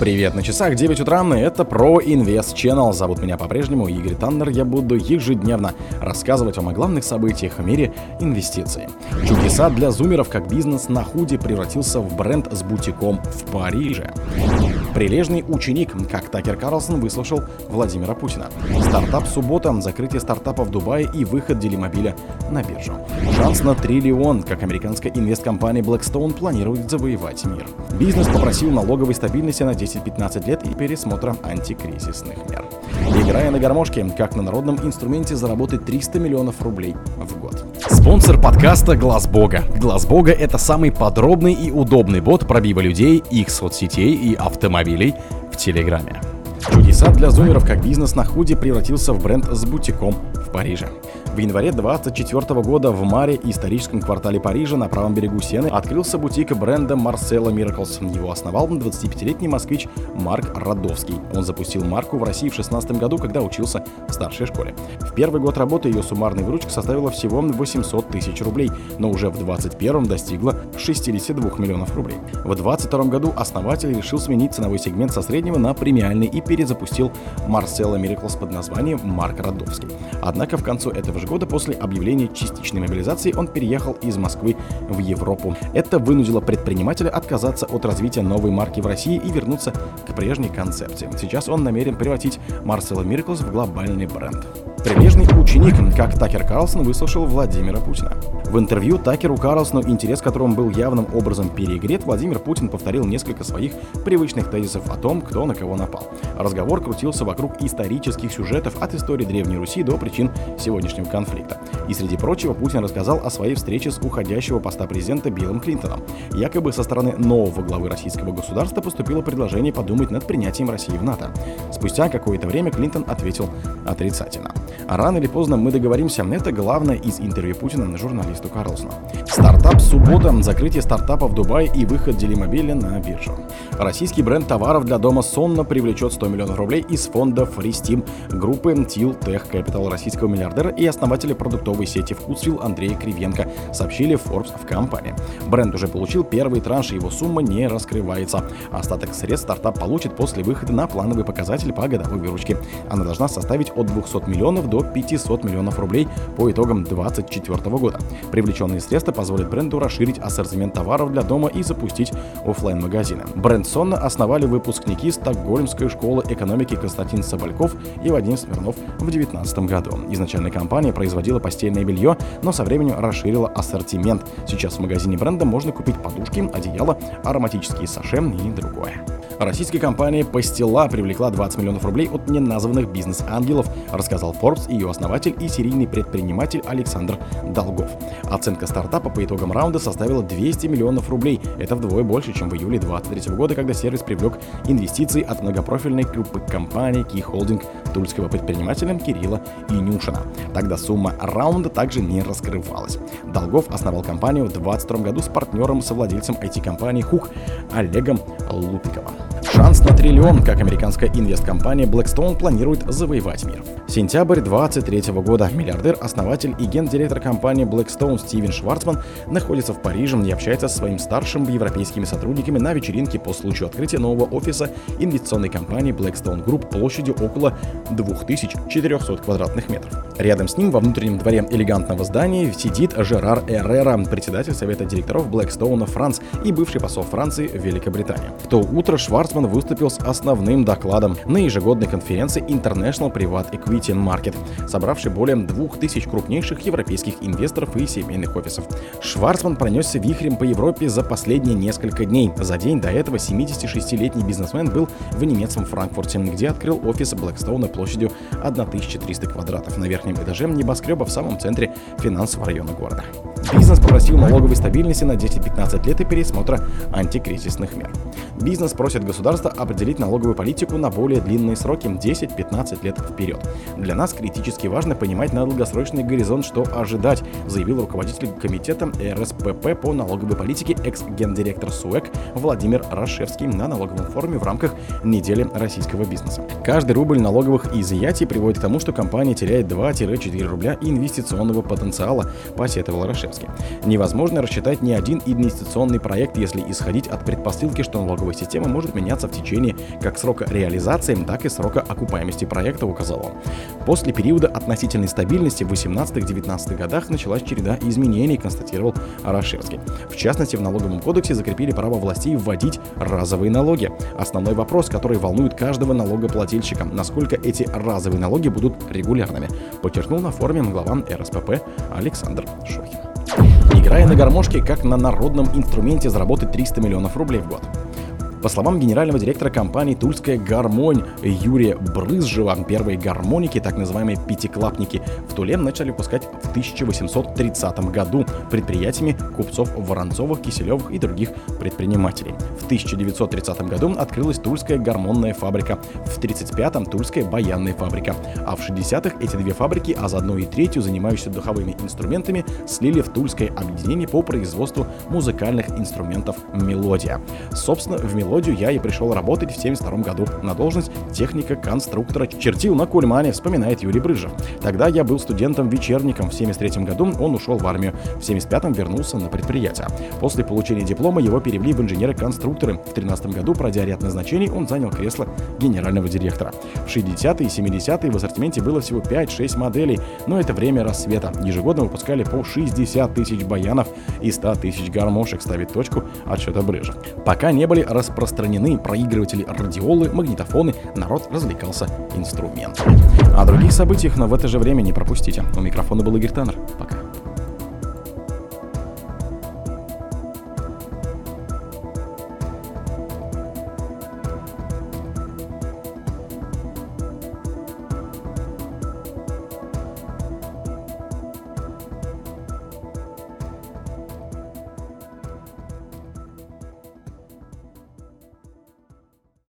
Привет, на часах 9 утра, это про Инвест Channel. Зовут меня по-прежнему Игорь Таннер. Я буду ежедневно рассказывать вам о главных событиях в мире инвестиций. Чудеса для зумеров, как бизнес на худе превратился в бренд с бутиком в Париже. Прилежный ученик, как Такер Карлсон выслушал Владимира Путина. Стартап суббота, закрытие стартапа в Дубае и выход Делимобиля на биржу. Шанс на триллион, как американская инвесткомпания Blackstone планирует завоевать мир. Бизнес попросил налоговой стабильности на 10-15 лет и пересмотра антикризисных мер. Играя на гармошке, как на народном инструменте заработать 300 миллионов рублей в год. Спонсор подкаста Глаз Бога. Глаз Бога это самый подробный и удобный бот пробива людей, их соцсетей и автомобилей в Телеграме. Чудеса для зумеров, как бизнес на худе превратился в бренд с бутиком в Париже. Январе 24 года в Маре, историческом квартале Парижа на правом берегу Сены, открылся бутик бренда Marcella Miracles. Его основал 25-летний москвич Марк Радовский. Он запустил марку в России в 16 году, когда учился в старшей школе. В первый год работы ее суммарная выручка составила всего 800 тысяч рублей, но уже в 21 достигла 62 миллионов рублей. В 22 году основатель решил сменить ценовой сегмент со среднего на премиальный и перезапустил Marcella Miracles под названием Марк Радовский. Однако в концу этого же года после объявления частичной мобилизации он переехал из Москвы в Европу. Это вынудило предпринимателя отказаться от развития новой марки в России и вернуться к прежней концепции. Сейчас он намерен превратить Marcelo Miracles в глобальный бренд. Прилежный ученик, как Такер Карлсон выслушал Владимира Путина. В интервью Такеру Карлсону, интерес которому был явным образом перегрет, Владимир Путин повторил несколько своих привычных тезисов о том, кто на кого напал. Разговор крутился вокруг исторических сюжетов от истории Древней Руси до причин сегодняшнего конфликта. И среди прочего Путин рассказал о своей встрече с уходящего поста президента Биллом Клинтоном. Якобы со стороны нового главы российского государства поступило предложение подумать над принятием России в НАТО. Спустя какое-то время Клинтон ответил отрицательно. А рано или поздно мы договоримся, это главное из интервью Путина на журналисту Карлсона. Стартап суббота, закрытие стартапа в Дубае и выход Делимобиля на биржу. Российский бренд товаров для дома сонно привлечет 100 миллионов рублей из фонда FreeSteam группы Til Tech Capital российского миллиардера и основателя продуктовой сети Вкусвилл Андрея Кривенко, сообщили Forbes в компании. Бренд уже получил первый транш, его сумма не раскрывается. Остаток средств стартап получит после выхода на плановый показатель по годовой выручке. Она должна составить от 200 миллионов до 500 миллионов рублей по итогам 2024 года. Привлеченные средства позволят бренду расширить ассортимент товаров для дома и запустить офлайн магазины Бренд сонно основали выпускники Стокгольмской школы экономики Константин Собольков и Вадим Смирнов в 2019 году. Изначально компания производила постельное белье, но со временем расширила ассортимент. Сейчас в магазине бренда можно купить подушки, одеяла, ароматические саше и другое. Российская компания Пастила привлекла 20 миллионов рублей от неназванных бизнес-ангелов, рассказал Forbes ее основатель и серийный предприниматель Александр Долгов. Оценка стартапа по итогам раунда составила 200 миллионов рублей. Это вдвое больше, чем в июле 2023 года, когда сервис привлек инвестиции от многопрофильной группы компаний Key Holding тульского предпринимателя Кирилла Инюшина. Тогда сумма раунда также не раскрывалась. Долгов основал компанию в 2022 году с партнером-совладельцем IT-компании Хук Олегом Лупиковым. Шанс на триллион, как американская инвесткомпания Blackstone планирует завоевать мир. Сентябрь 2023 года. Миллиардер, основатель и гендиректор компании Blackstone Стивен Шварцман находится в Париже и общается со своим старшим европейскими сотрудниками на вечеринке по случаю открытия нового офиса инвестиционной компании Blackstone Group площадью около 2400 квадратных метров. Рядом с ним во внутреннем дворе элегантного здания сидит Жерар Эррера, председатель совета директоров Blackstone Франц и бывший посол Франции в Великобритании. В то утро Шварцман выступил с основным докладом на ежегодной конференции International Private Equity Market, собравшей более 2000 крупнейших европейских инвесторов и семейных офисов. Шварцман пронесся вихрем по Европе за последние несколько дней. За день до этого 76-летний бизнесмен был в немецком Франкфурте, где открыл офис Blackstone площадью 1300 квадратов на верхнем этаже небоскреба в самом центре финансового района города. Бизнес попросил налоговой стабильности на 10-15 лет и пересмотра антикризисных мер. Бизнес просит государства определить налоговую политику на более длинные сроки 10-15 лет вперед. Для нас критически важно понимать на долгосрочный горизонт, что ожидать, заявил руководитель комитета РСПП по налоговой политике экс-гендиректор СУЭК Владимир Рашевский на налоговом форуме в рамках недели российского бизнеса. Каждый рубль налоговых изъятий приводит к тому, что компания теряет 2-4 рубля инвестиционного потенциала, посетовал Рашевский. Невозможно рассчитать ни один инвестиционный проект, если исходить от предпосылки, что налоговая система может меняться в течение как срока реализации, так и срока окупаемости проекта, указал он. После периода относительной стабильности в 18-19 годах началась череда изменений, констатировал Рашевский. В частности, в налоговом кодексе закрепили право властей вводить разовые налоги. Основной вопрос, который волнует каждого налогоплательщика, насколько эти разовые налоги будут регулярными, подчеркнул на форуме глава РСПП Александр Шохин. Играя на гармошке, как на народном инструменте заработать 300 миллионов рублей в год. По словам генерального директора компании «Тульская гармонь» Юрия Брызжева, первые гармоники, так называемые пятиклапники, в Туле начали выпускать в 1830 году предприятиями купцов Воронцовых, Киселевых и других предпринимателей. В 1930 году открылась Тульская гармонная фабрика, в 1935-м Тульская баянная фабрика, а в 60-х эти две фабрики, а заодно и третью, занимающуюся духовыми инструментами, слили в Тульское объединение по производству музыкальных инструментов «Мелодия». Собственно, в «Мелодии» мелодию я и пришел работать в 72 году на должность техника-конструктора. Чертил на Кульмане, вспоминает Юрий Брыжев. Тогда я был студентом-вечерником. В 73 году он ушел в армию. В 75-м вернулся на предприятие. После получения диплома его перевели в инженеры-конструкторы. В 13 году, пройдя ряд назначений, он занял кресло генерального директора. В 60-е и 70-е в ассортименте было всего 5-6 моделей, но это время рассвета. Ежегодно выпускали по 60 тысяч баянов и 100 тысяч гармошек, ставит точку отсчета Брыжев. Пока не были распространены распространены проигрыватели радиолы, магнитофоны, народ развлекался инструментами. О других событиях, но в это же время не пропустите. У микрофона был Игорь Таннер. Пока.